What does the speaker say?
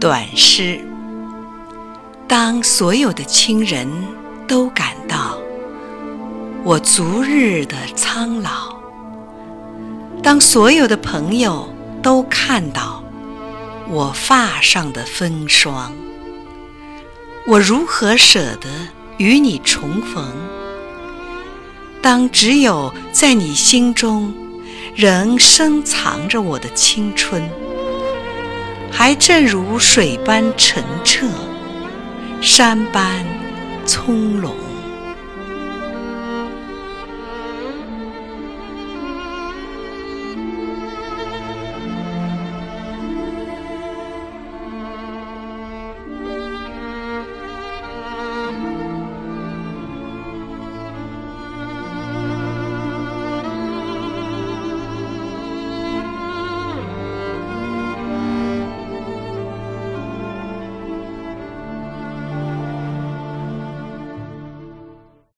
短诗。当所有的亲人都感到我逐日的苍老，当所有的朋友都看到我发上的风霜，我如何舍得与你重逢？当只有在你心中仍深藏着我的青春，还正如水般澄澈，山般葱茏。